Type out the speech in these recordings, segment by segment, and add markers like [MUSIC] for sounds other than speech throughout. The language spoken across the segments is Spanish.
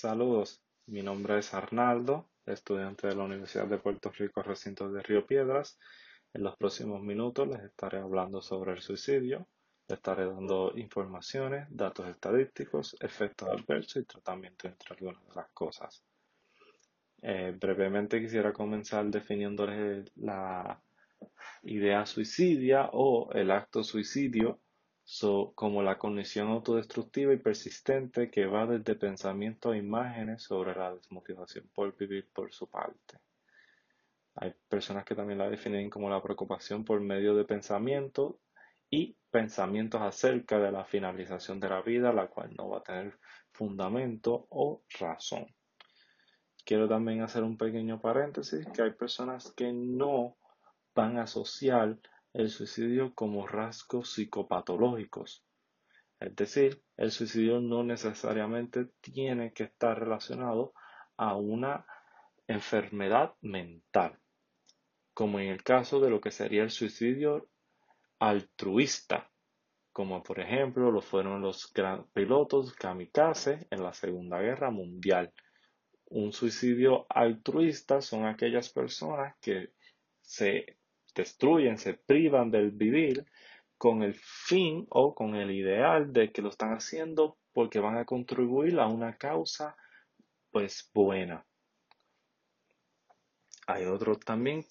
Saludos, mi nombre es Arnaldo, estudiante de la Universidad de Puerto Rico, recinto de Río Piedras. En los próximos minutos les estaré hablando sobre el suicidio, les estaré dando informaciones, datos estadísticos, efectos adversos y tratamiento entre algunas de las cosas. Eh, brevemente quisiera comenzar definiéndoles la idea suicidia o el acto suicidio como la condición autodestructiva y persistente que va desde pensamientos a imágenes sobre la desmotivación por vivir por su parte. Hay personas que también la definen como la preocupación por medio de pensamientos y pensamientos acerca de la finalización de la vida, la cual no va a tener fundamento o razón. Quiero también hacer un pequeño paréntesis que hay personas que no van a asociar el suicidio como rasgos psicopatológicos. Es decir, el suicidio no necesariamente tiene que estar relacionado a una enfermedad mental, como en el caso de lo que sería el suicidio altruista, como por ejemplo lo fueron los pilotos kamikaze en la Segunda Guerra Mundial. Un suicidio altruista son aquellas personas que se destruyen, se privan del vivir con el fin o con el ideal de que lo están haciendo porque van a contribuir a una causa pues buena. Hay otro también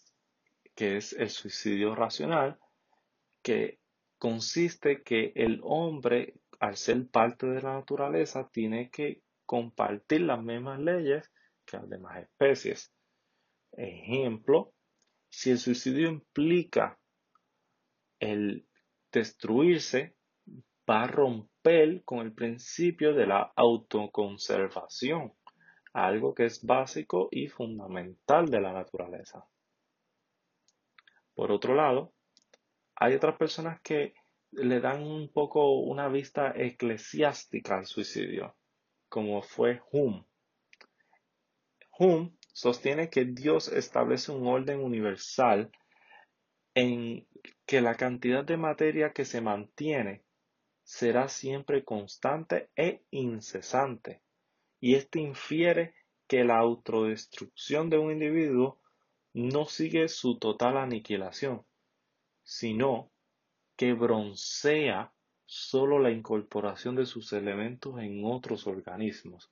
que es el suicidio racional, que consiste que el hombre, al ser parte de la naturaleza, tiene que compartir las mismas leyes que las demás especies. Ejemplo, si el suicidio implica el destruirse, va a romper con el principio de la autoconservación, algo que es básico y fundamental de la naturaleza. Por otro lado, hay otras personas que le dan un poco una vista eclesiástica al suicidio, como fue Hume. Hume sostiene que Dios establece un orden universal en que la cantidad de materia que se mantiene será siempre constante e incesante. Y este infiere que la autodestrucción de un individuo no sigue su total aniquilación, sino que broncea solo la incorporación de sus elementos en otros organismos,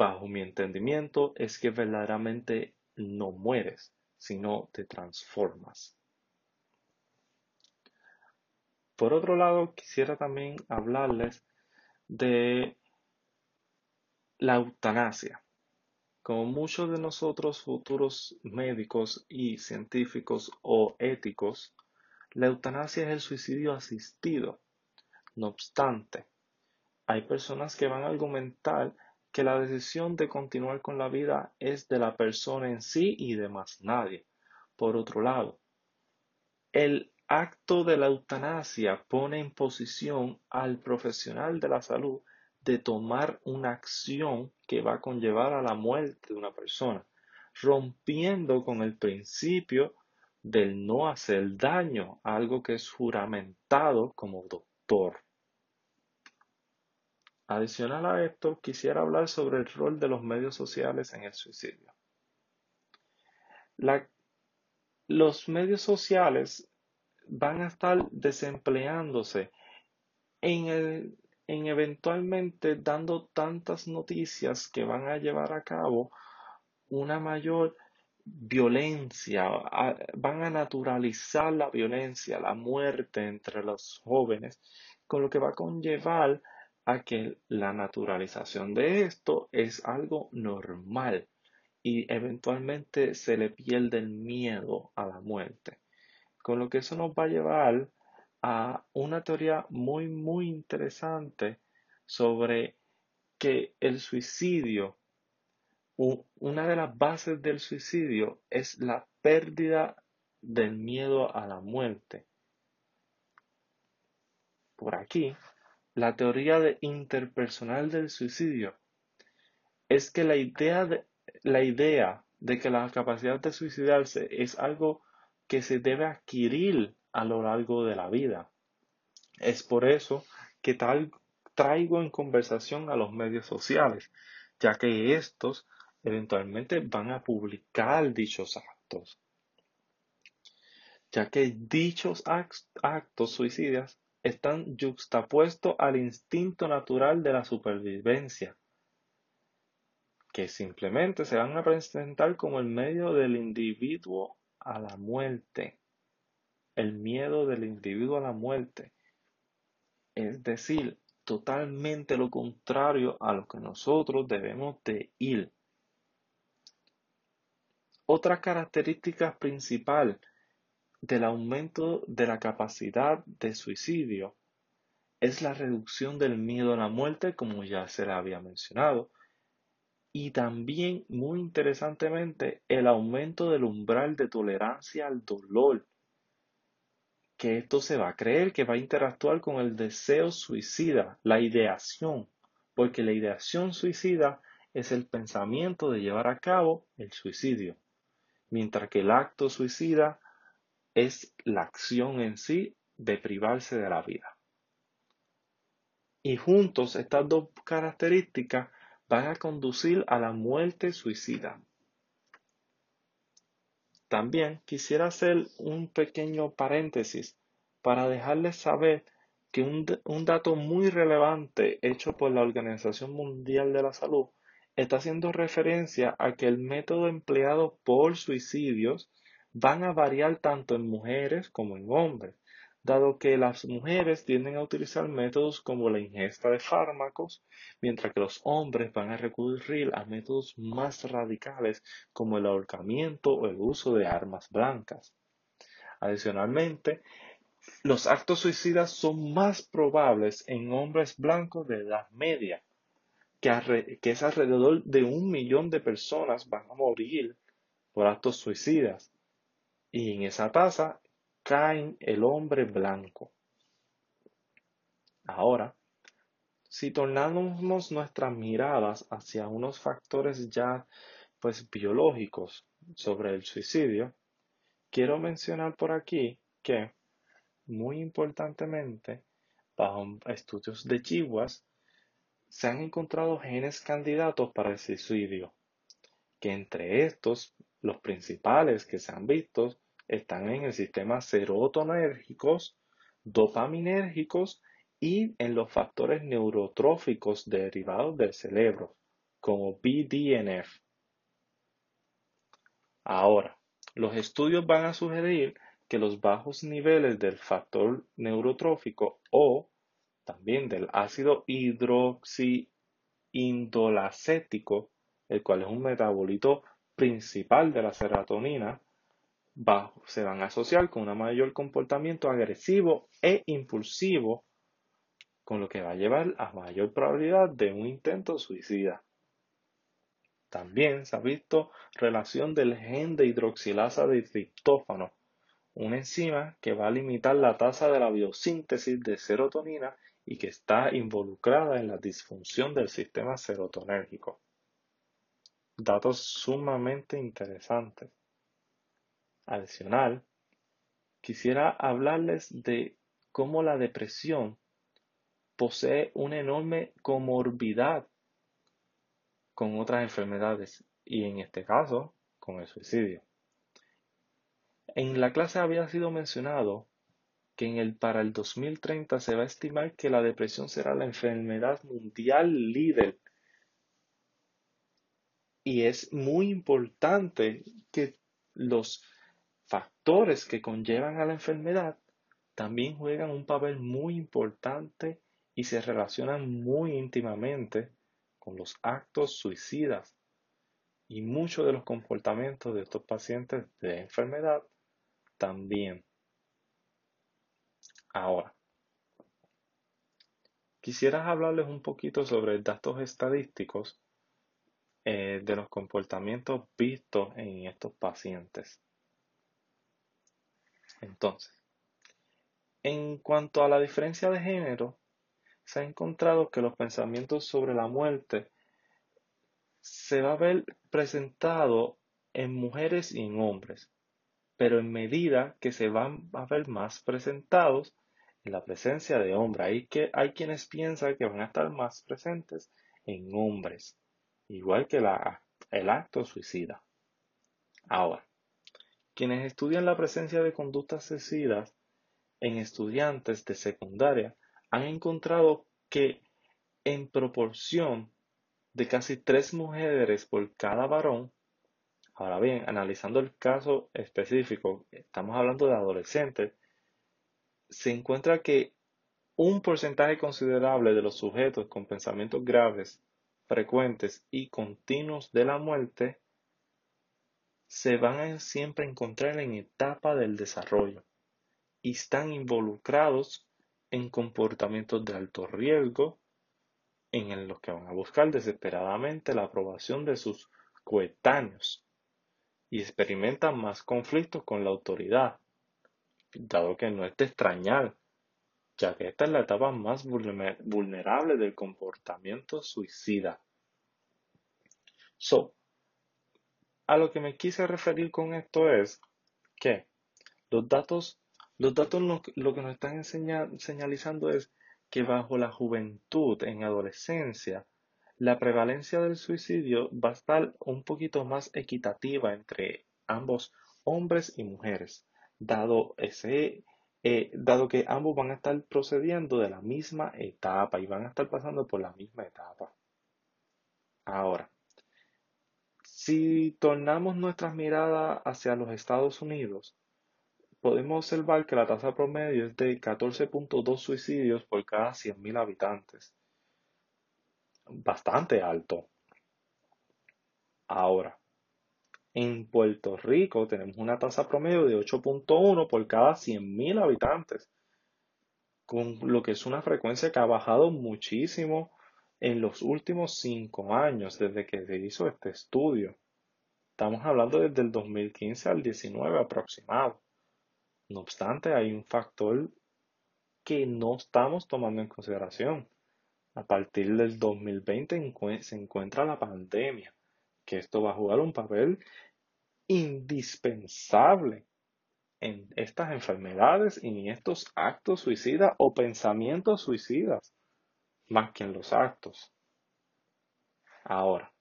bajo mi entendimiento, es que verdaderamente no mueres, sino te transformas. Por otro lado, quisiera también hablarles de la eutanasia. Como muchos de nosotros futuros médicos y científicos o éticos, la eutanasia es el suicidio asistido. No obstante, hay personas que van a argumentar que la decisión de continuar con la vida es de la persona en sí y de más nadie. Por otro lado, el acto de la eutanasia pone en posición al profesional de la salud de tomar una acción que va a conllevar a la muerte de una persona, rompiendo con el principio del no hacer daño, algo que es juramentado como doctor. Adicional a esto, quisiera hablar sobre el rol de los medios sociales en el suicidio. los medios sociales van a estar desempleándose en, en eventualmente dando tantas noticias que van a llevar a cabo una mayor violencia, van a naturalizar la violencia, la muerte entre los jóvenes, con lo que va a conllevar que la naturalización de esto es algo normal y eventualmente se le pierde el miedo a la muerte. Con lo que eso nos va a llevar a una teoría muy, muy interesante sobre que el suicidio, una de las bases del suicidio es la pérdida del miedo a la muerte. Por aquí la teoría interpersonal del suicidio es que la idea de, la idea de que la capacidad de suicidarse es algo que se debe adquirir a lo largo de la vida. Es por eso que tal, traigo en conversación a los medios sociales, ya que estos eventualmente van a publicar dichos actos, ya que dichos actos suicidas están juxtapuestos al instinto natural de la supervivencia, que simplemente se van a presentar como el medio del individuo a la muerte, el miedo del individuo a la muerte, es decir, totalmente lo contrario a lo que nosotros debemos de ir. Otra característica principal del aumento de la capacidad de suicidio es la reducción del miedo a la muerte, como ya se le había mencionado, y también, muy interesantemente, el aumento del umbral de tolerancia al dolor, que esto se va a creer que va a interactuar con el deseo suicida, la ideación, porque la ideación suicida es el pensamiento de llevar a cabo el suicidio mientras que el acto suicida es la acción en sí de privarse de la vida. Y juntos estas dos características van a conducir a la muerte suicida. También quisiera hacer un pequeño paréntesis para dejarles saber que un, un, dato muy relevante hecho por la Organización Mundial de la Salud está haciendo referencia a que el método empleado por suicidios van a variar tanto en mujeres como en hombres, dado que las mujeres tienden a utilizar métodos como la ingesta de fármacos, mientras que los hombres van a recurrir a métodos más radicales como el ahorcamiento o el uso de armas blancas. Adicionalmente, los actos suicidas son más probables en hombres blancos de edad media, que, es alrededor de un millón de personas van a morir por actos suicidas. Y en esa tasa cae el hombre blanco. Ahora, si tornamos nuestras miradas hacia unos factores ya pues biológicos sobre el suicidio, quiero mencionar por aquí que, muy importantemente, bajo estudios de chihuas, se han encontrado genes candidatos para el suicidio, que entre estos, los principales que se han visto están en el sistema serotonérgicos, dopaminérgicos y en los factores neurotróficos derivados del cerebro, como BDNF. Ahora, los estudios van a sugerir que los bajos niveles del factor neurotrófico o también del ácido hidroxiindolacético, el cual es un metabolito principal de la serotonina, se van a asociar con un mayor comportamiento agresivo e impulsivo, con lo que va a llevar a mayor probabilidad de un intento suicida. También se ha visto relación del gen de hidroxilasa de triptófano, una enzima que va a limitar la tasa de la biosíntesis de serotonina y que está involucrada en la disfunción del sistema serotonérgico. Datos sumamente interesantes. Adicional, quisiera hablarles de cómo la depresión posee una enorme comorbidad con otras enfermedades y en este caso con el suicidio. En la clase había sido mencionado que en el, para el 2030 se va a estimar que la depresión será la enfermedad mundial líder. Y es muy importante que los factores que conllevan a la enfermedad también juegan un papel muy importante y se relacionan muy íntimamente con los actos suicidas. Y muchos de los comportamientos de estos pacientes de enfermedad también. Ahora, quisiera hablarles un poquito sobre datos estadísticos eh, de los comportamientos vistos en estos pacientes. Entonces, en cuanto a la diferencia de género, se ha encontrado que los pensamientos sobre la muerte se va a ver presentado en mujeres y en hombres, pero en medida que se van a ver más presentados en la presencia de hombres. Hay, que, hay quienes piensan que van a estar más presentes en hombres, igual que la, el acto suicida. Ahora, quienes estudian la presencia de conductas suicidas en estudiantes de secundaria han encontrado que en proporción de casi tres mujeres por cada varón, ahora bien, analizando el caso específico, estamos hablando de adolescentes, se encuentra que un porcentaje considerable de los sujetos con pensamientos graves, frecuentes y continuos de la muerte se van a siempre encontrar en etapa del desarrollo y están involucrados en comportamientos de alto riesgo en los que van a buscar desesperadamente la aprobación de sus coetáneos y experimentan más conflictos con la autoridad, dado que no es de extrañar, ya que esta es la etapa más vulnerable del comportamiento suicida. So, a lo que me quise referir con esto es que los datos, los datos lo, que nos están señalizando es que bajo la juventud, en adolescencia, la prevalencia del suicidio va a estar un poquito más equitativa entre ambos hombres y mujeres, dado, ese, eh, dado que ambos van a estar procediendo de la misma etapa y van a estar pasando por la misma etapa. Ahora, si tornamos nuestras miradas hacia los Estados Unidos, podemos observar que la tasa promedio es de 14.2 suicidios por cada 100.000 habitantes. Bastante alto. Ahora, en Puerto Rico tenemos una tasa promedio de 8.1 por cada 100.000 habitantes, con lo que es una frecuencia que ha bajado muchísimo en los últimos cinco años desde que se hizo este estudio. Estamos hablando desde el 2015 al 19 aproximado. No obstante, hay un factor que no estamos tomando en consideración. A partir del 2020 se encuentra la pandemia, que esto va a jugar un papel indispensable en estas enfermedades y en estos actos suicidas o pensamientos suicidas, más que en los actos. Ahora,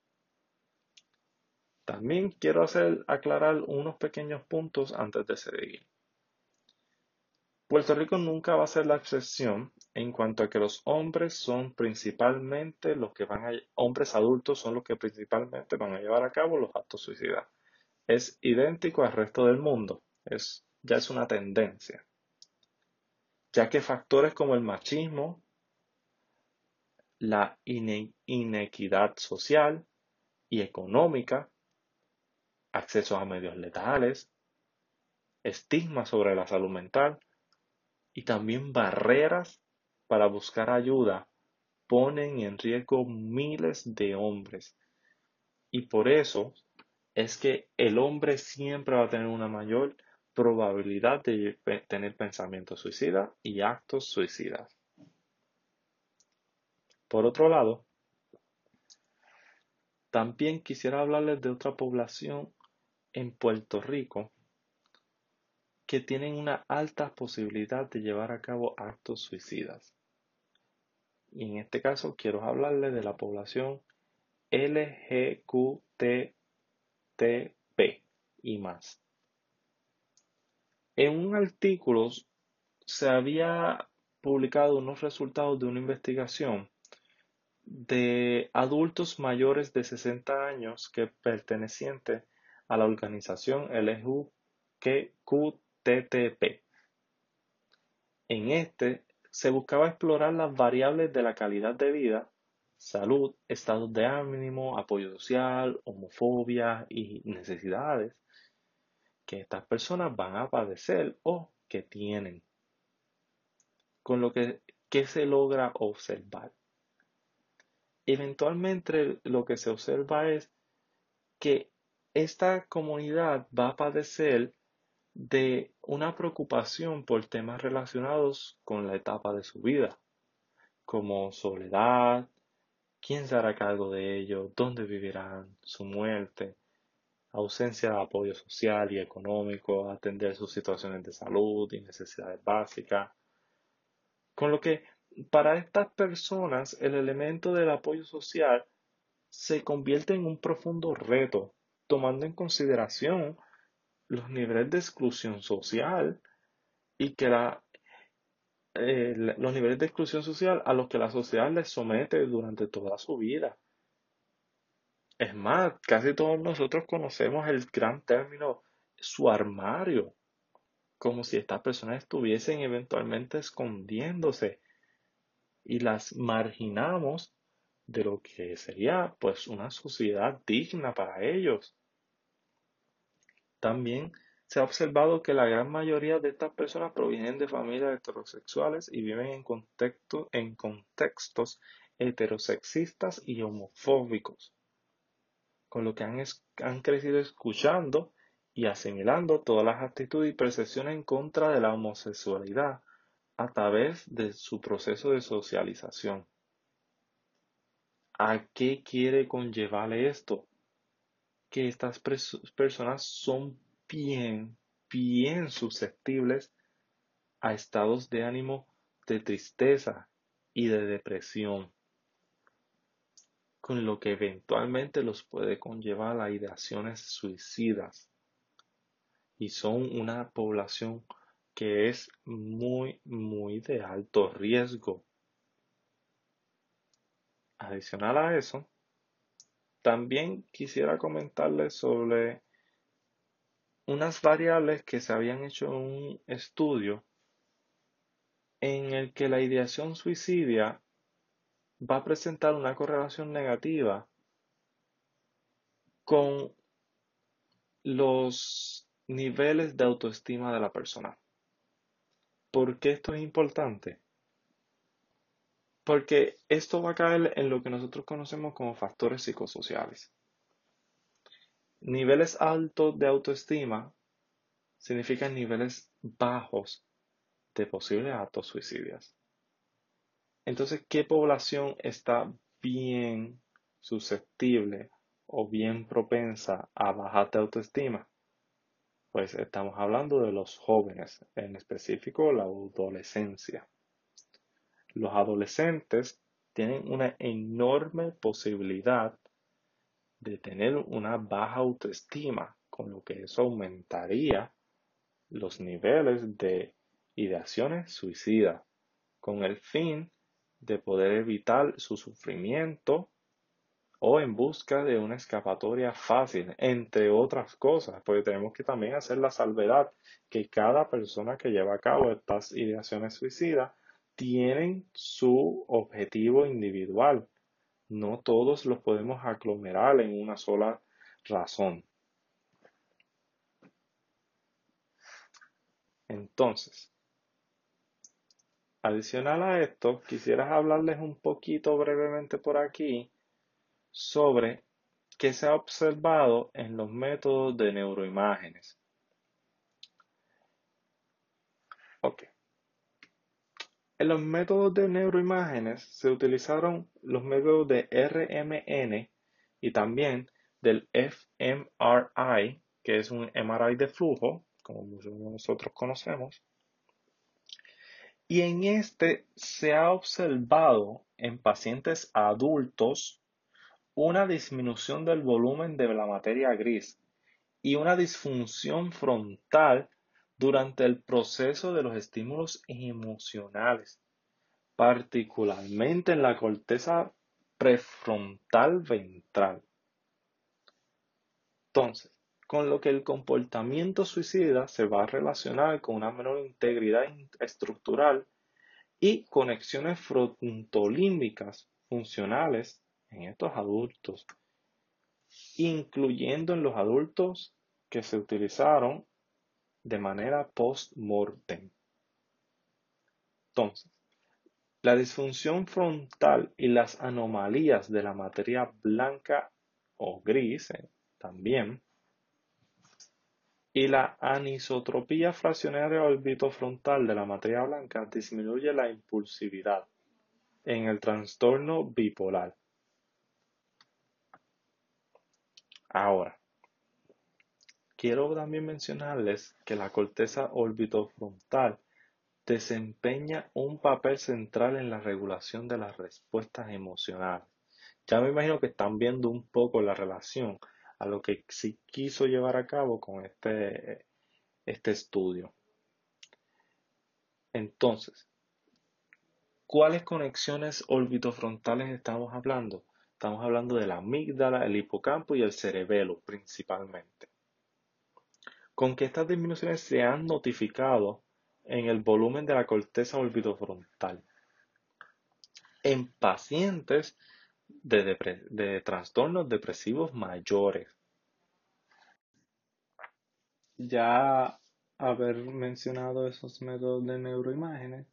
también quiero hacer aclarar unos pequeños puntos antes de seguir. Puerto Rico nunca va a ser la excepción en cuanto a que los hombres son principalmente los que van a, hombres adultos son los que principalmente van a llevar a cabo los actos suicidas. Es idéntico al resto del mundo, es, ya es una tendencia. Ya que factores como el machismo, la inequidad social y económica, acceso a medios letales, estigma sobre la salud mental, y también barreras para buscar ayuda ponen en riesgo miles de hombres. Y por eso es que el hombre siempre va a tener una mayor probabilidad de tener pensamientos suicidas y actos suicidas. Por otro lado, también quisiera hablarles de otra población en Puerto Rico que tienen una alta posibilidad de llevar a cabo actos suicidas. Y en este caso quiero hablarles de la población LGQTP y más. En un artículo se había publicado unos resultados de una investigación de adultos mayores de 60 años que pertenecientes a la organización LGQTP TTP. En este se buscaba explorar las variables de la calidad de vida, salud, estado de ánimo, apoyo social, homofobia y necesidades que estas personas van a padecer o que tienen. Con lo que, que se logra observar. Eventualmente lo que se observa es que esta comunidad va a padecer de una preocupación por temas relacionados con la etapa de su vida, como soledad, quién se hará cargo de ellos, dónde vivirán, su muerte, ausencia de apoyo social y económico, atender sus situaciones de salud y necesidades básicas, Con lo que para estas personas el elemento del apoyo social se convierte en un profundo reto, tomando en consideración los niveles de exclusión social y que la, eh, los niveles de exclusión social a los que la sociedad les somete durante toda su vida. Es más, casi todos nosotros conocemos el gran término su armario, como si estas personas estuviesen eventualmente escondiéndose y las marginamos de lo que sería pues una sociedad digna para ellos. También se ha observado que la gran mayoría de estas personas provienen de familias heterosexuales y viven en, contextos heterosexistas y homofóbicos, con lo que han, han crecido escuchando y asimilando todas las actitudes y percepciones en contra de la homosexualidad a través de su proceso de socialización. ¿A qué quiere conllevarle esto? Que estas personas son bien, bien susceptibles a estados de ánimo de tristeza y de depresión, con lo que eventualmente los puede conllevar a ideaciones suicidas. Y son una población que es muy, muy de alto riesgo. Adicional a eso, también quisiera comentarles sobre unas variables que se habían hecho en un estudio en el que la ideación suicidia va a presentar una correlación negativa con los niveles de autoestima de la persona. ¿Por qué esto es importante? Porque esto va a caer en lo que nosotros conocemos como factores psicosociales. Niveles altos de autoestima significan niveles bajos de posibles actos suicidios. Entonces, ¿qué población está bien susceptible o bien propensa a bajar de autoestima? Pues estamos hablando de los jóvenes, en específico la adolescencia. Los adolescentes tienen una enorme posibilidad de tener una baja autoestima, con lo que eso aumentaría los niveles de ideaciones suicidas, con el fin de poder evitar su sufrimiento o en busca de una escapatoria fácil, entre otras cosas, porque tenemos que también hacer la salvedad que cada persona que lleva a cabo estas ideaciones suicidas tienen su objetivo individual no todos los podemos aglomerar en una sola razón. Entonces, adicional a esto, quisiera hablarles un poquito brevemente por aquí sobre qué se ha observado en los métodos de neuroimágenes. En los métodos de neuroimágenes se utilizaron los métodos de RMN y también del fMRI, que es un MRI de flujo, como muchos de nosotros conocemos. Y en este se ha observado en pacientes adultos una disminución del volumen de la materia gris y una disfunción frontal durante el proceso de los estímulos emocionales, particularmente en la corteza prefrontal ventral. Entonces, con lo que el comportamiento suicida se va a relacionar con una menor integridad estructural y conexiones frontolímbicas funcionales en estos adultos, incluyendo en los adultos que se utilizaron de manera post-mortem. Entonces, la disfunción frontal y las anomalías de la materia blanca o gris eh, también, y la anisotropía fraccionaria orbitofrontal de la materia blanca disminuye la impulsividad en el trastorno bipolar. Ahora, quiero también mencionarles que la corteza orbitofrontal desempeña un papel central en la regulación de las respuestas emocionales. Ya me imagino que están viendo un poco la relación a lo que se quiso llevar a cabo con este, este estudio. Entonces, ¿cuáles conexiones orbitofrontales estamos hablando? Estamos hablando de la amígdala, el hipocampo y el cerebelo principalmente. Con que estas disminuciones se han notificado en el volumen de la corteza orbitofrontal. En pacientes de, trastornos depresivos mayores. Ya haber mencionado esos métodos de neuroimágenes,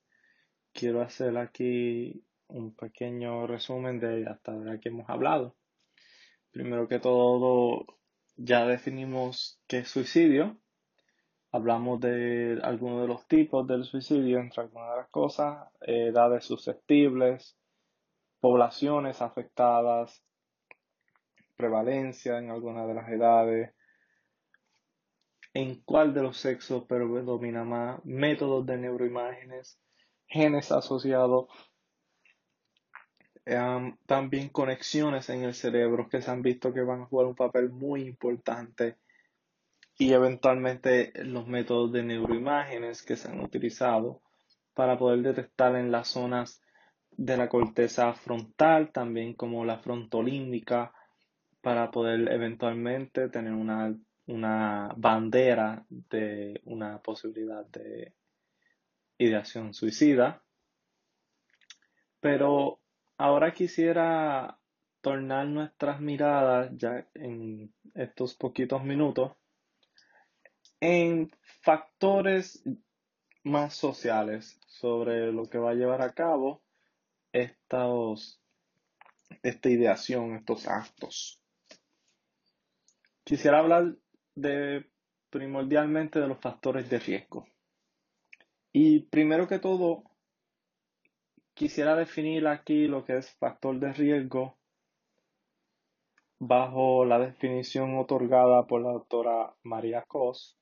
quiero hacer aquí un pequeño resumen de hasta ahora que hemos hablado. Primero que todo, ya definimos qué es suicidio, Hablamos de algunos de los tipos del suicidio, entre algunas de las cosas, edades susceptibles, poblaciones afectadas, prevalencia en algunas de las edades, en cuál de los sexos predomina más, métodos de neuroimágenes, genes asociados, em, también conexiones en el cerebro que se han visto que van a jugar un papel muy importante y eventualmente los métodos de neuroimágenes que se han utilizado para poder detectar en las zonas de la corteza frontal, también como la frontolímbica, para poder eventualmente tener una, una bandera de una posibilidad de ideación suicida. Pero ahora quisiera tornar nuestras miradas ya en estos poquitos minutos en factores más sociales sobre lo que va a llevar a cabo estos, esta ideación, estos actos. Quisiera hablar de primordialmente de los factores de riesgo. Y primero que todo, quisiera definir aquí lo que es factor de riesgo bajo la definición otorgada por la doctora María Cos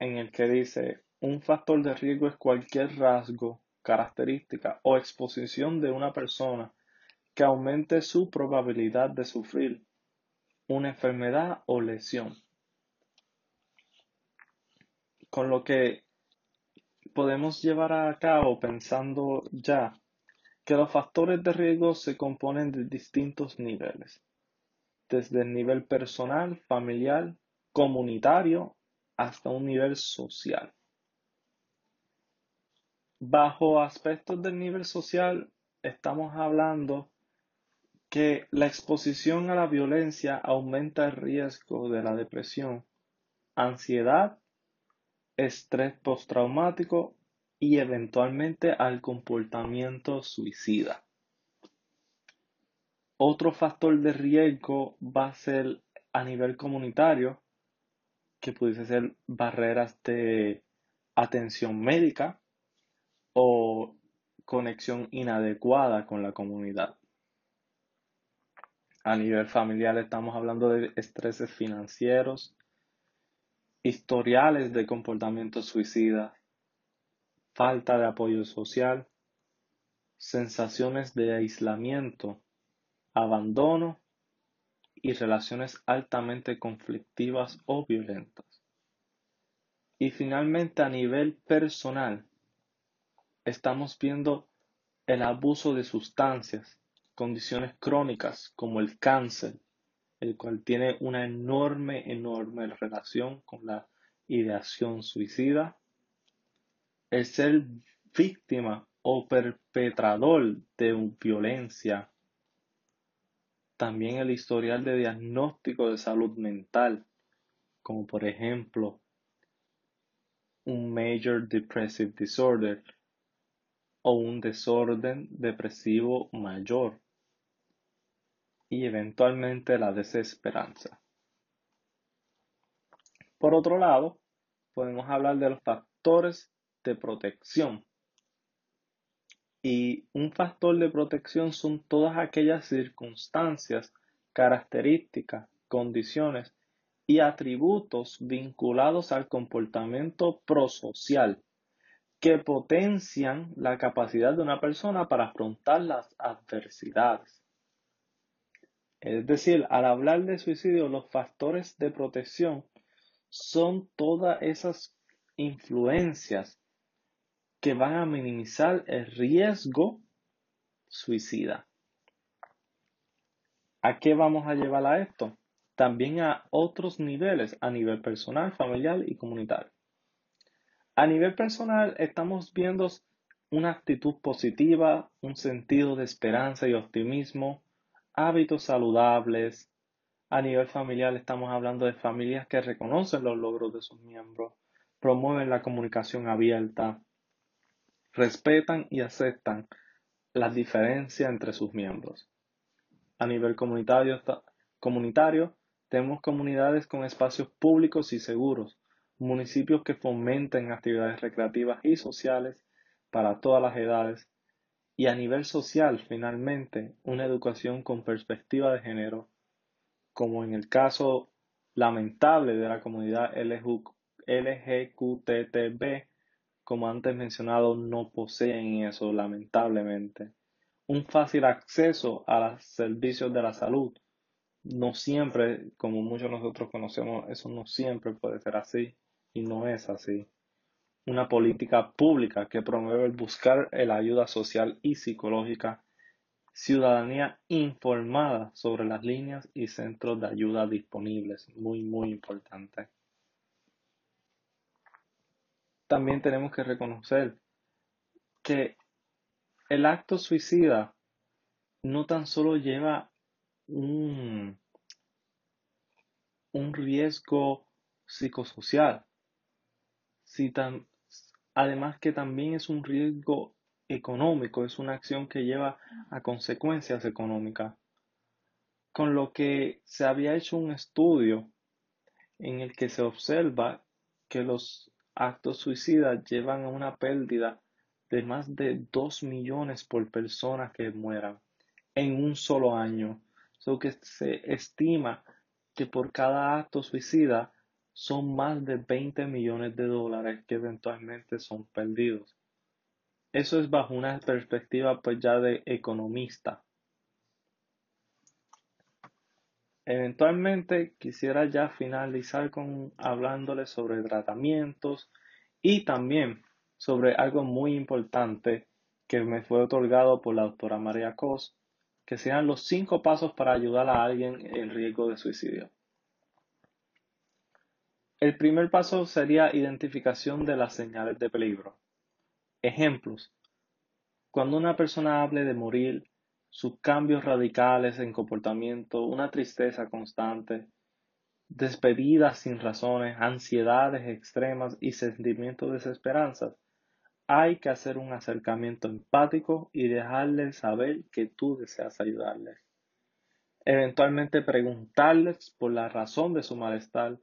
en el que dice un factor de riesgo es cualquier rasgo, característica o exposición de una persona que aumente su probabilidad de sufrir una enfermedad o lesión. Con lo que podemos llevar a cabo pensando ya que los factores de riesgo se componen de distintos niveles, desde el nivel personal, familiar, comunitario hasta un nivel social. Bajo aspectos del nivel social, estamos hablando que la exposición a la violencia aumenta el riesgo de la depresión, ansiedad, estrés postraumático y eventualmente al comportamiento suicida. Otro factor de riesgo va a ser a nivel comunitario, que pudiese ser barreras de atención médica o conexión inadecuada con la comunidad. A nivel familiar estamos hablando de estreses financieros, historiales de comportamiento suicida, falta de apoyo social, sensaciones de aislamiento, abandono y relaciones altamente conflictivas o violentas. Y finalmente a nivel personal, estamos viendo el abuso de sustancias, condiciones crónicas como el cáncer, el cual tiene una enorme, enorme relación con la ideación suicida, el ser víctima o perpetrador de violencia. También el historial de diagnóstico de salud mental, como por ejemplo un Major Depressive Disorder o un desorden depresivo mayor y eventualmente la desesperanza. Por otro lado, podemos hablar de los factores de protección y un factor de protección son todas aquellas circunstancias, características, condiciones y atributos vinculados al comportamiento prosocial, que potencian la capacidad de una persona para afrontar las adversidades. Es decir, al hablar de suicidio, los factores de protección son todas esas influencias que van a minimizar el riesgo suicida. ¿A qué vamos a llevar a esto? También a otros niveles, a nivel personal, familiar y comunitario. A nivel personal, estamos viendo una actitud positiva, un sentido de esperanza y optimismo, hábitos saludables. A nivel familiar, estamos hablando de familias que reconocen los logros de sus miembros, promueven la comunicación abierta, respetan y aceptan las diferencias entre sus miembros. A nivel comunitario, comunitario, tenemos comunidades con espacios públicos y seguros, municipios que fomenten actividades recreativas y sociales para todas las edades, y a nivel social, finalmente, una educación con perspectiva de género, como en el caso lamentable de la comunidad LGQTB, como antes mencionado, no poseen eso, lamentablemente. Un fácil acceso a los servicios de la salud. No siempre, como muchos nosotros conocemos, eso no siempre puede ser así y no es así. Una política pública que promueve el buscar la ayuda social y psicológica. Ciudadanía informada sobre las líneas y centros de ayuda disponibles. Muy, muy importante también tenemos que reconocer que el acto suicida no tan solo lleva un, un riesgo psicosocial, además que también es un riesgo económico, es una acción que lleva a consecuencias económicas. Con lo que se había hecho un estudio en el que se observa que los actos suicidas llevan a una pérdida de más de 2 millones por persona que mueran en un solo año. So que se estima que por cada acto suicida son más de 20 millones de dólares que eventualmente son perdidos. Eso es bajo una perspectiva pues ya de economista. Eventualmente quisiera ya finalizar con hablándoles sobre tratamientos y también sobre algo muy importante que me fue otorgado por la doctora María Cos, que sean los cinco pasos para ayudar a alguien en riesgo de suicidio. El primer paso sería identificación de las señales de peligro. Ejemplos. Cuando una persona hable de morir, sus cambios radicales en comportamiento, una tristeza constante, despedidas sin razones, ansiedades extremas y sentimientos de desesperanza, hay que hacer un acercamiento empático y dejarles saber que tú deseas ayudarles. Eventualmente preguntarles por la razón de su malestar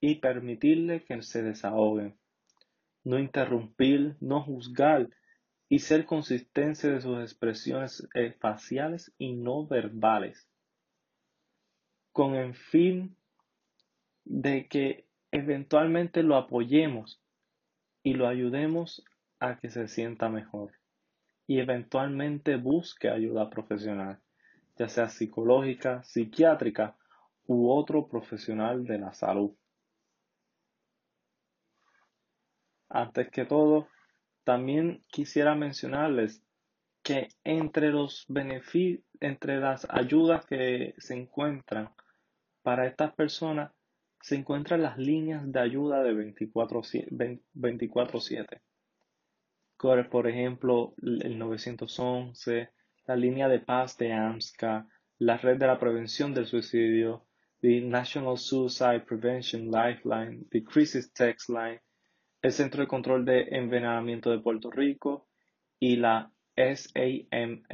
y permitirles que se desahoguen. No interrumpir, no juzgar y ser consistente de sus expresiones eh, faciales y no verbales. Con el fin de que eventualmente lo apoyemos y lo ayudemos a que se sienta mejor y eventualmente busque ayuda profesional, ya sea psicológica, psiquiátrica u otro profesional de la salud. Antes que todo, también quisiera mencionarles que entre los entre las ayudas que se encuentran para estas personas, se encuentran las líneas de ayuda de 24-7. Por ejemplo, el 911, la línea de paz de AMSCA, la red de la prevención del suicidio, the National Suicide Prevention Lifeline, the Crisis Text Line, el Centro de Control de Envenenamiento de Puerto Rico y la SAMHSA.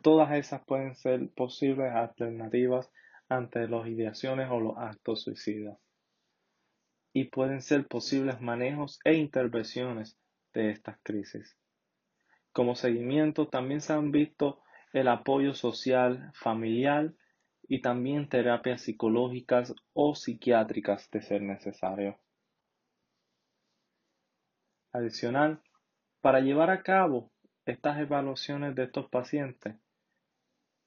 Todas esas pueden ser posibles alternativas ante las ideaciones o los actos suicidas y pueden ser posibles manejos e intervenciones de estas crisis. Como seguimiento también se han visto el apoyo social, familiar y también terapias psicológicas o psiquiátricas de ser necesario. Adicional, para llevar a cabo estas evaluaciones de estos pacientes,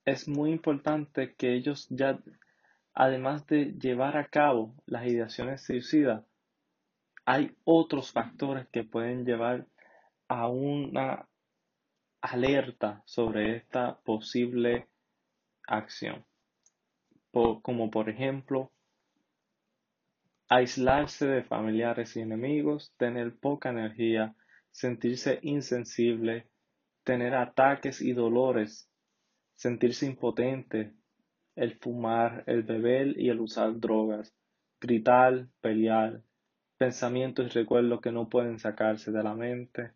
es muy importante que ellos ya, además de llevar a cabo las ideaciones suicidas, hay otros factores que pueden llevar a una alerta sobre esta posible acción. Como por ejemplo, aislarse de familiares y enemigos, tener poca energía, sentirse insensible, tener ataques y dolores, sentirse impotente, el fumar, el beber y el usar drogas, gritar, pelear, pensamientos y recuerdos que no pueden sacarse de la mente,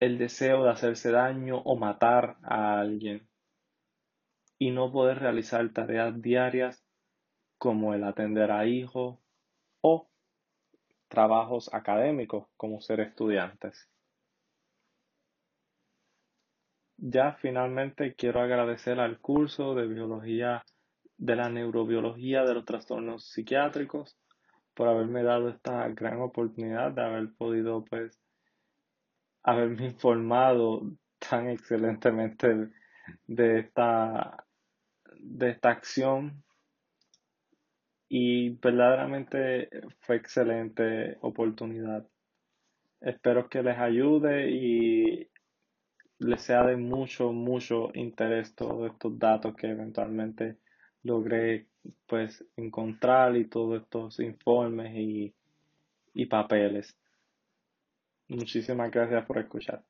el deseo de hacerse daño o matar a alguien y no poder realizar tareas diarias como el atender a hijos o trabajos académicos como ser estudiantes. Ya finalmente quiero agradecer al curso de biología de la neurobiología de los trastornos psiquiátricos por haberme dado esta gran oportunidad de haber podido pues haberme [LAUGHS] informado tan excelentemente de esta de esta acción y verdaderamente fue excelente oportunidad. Espero que les ayude y les sea de mucho, mucho interés todos estos datos que eventualmente logré pues encontrar y todos estos informes y, y papeles. Muchísimas gracias por escuchar.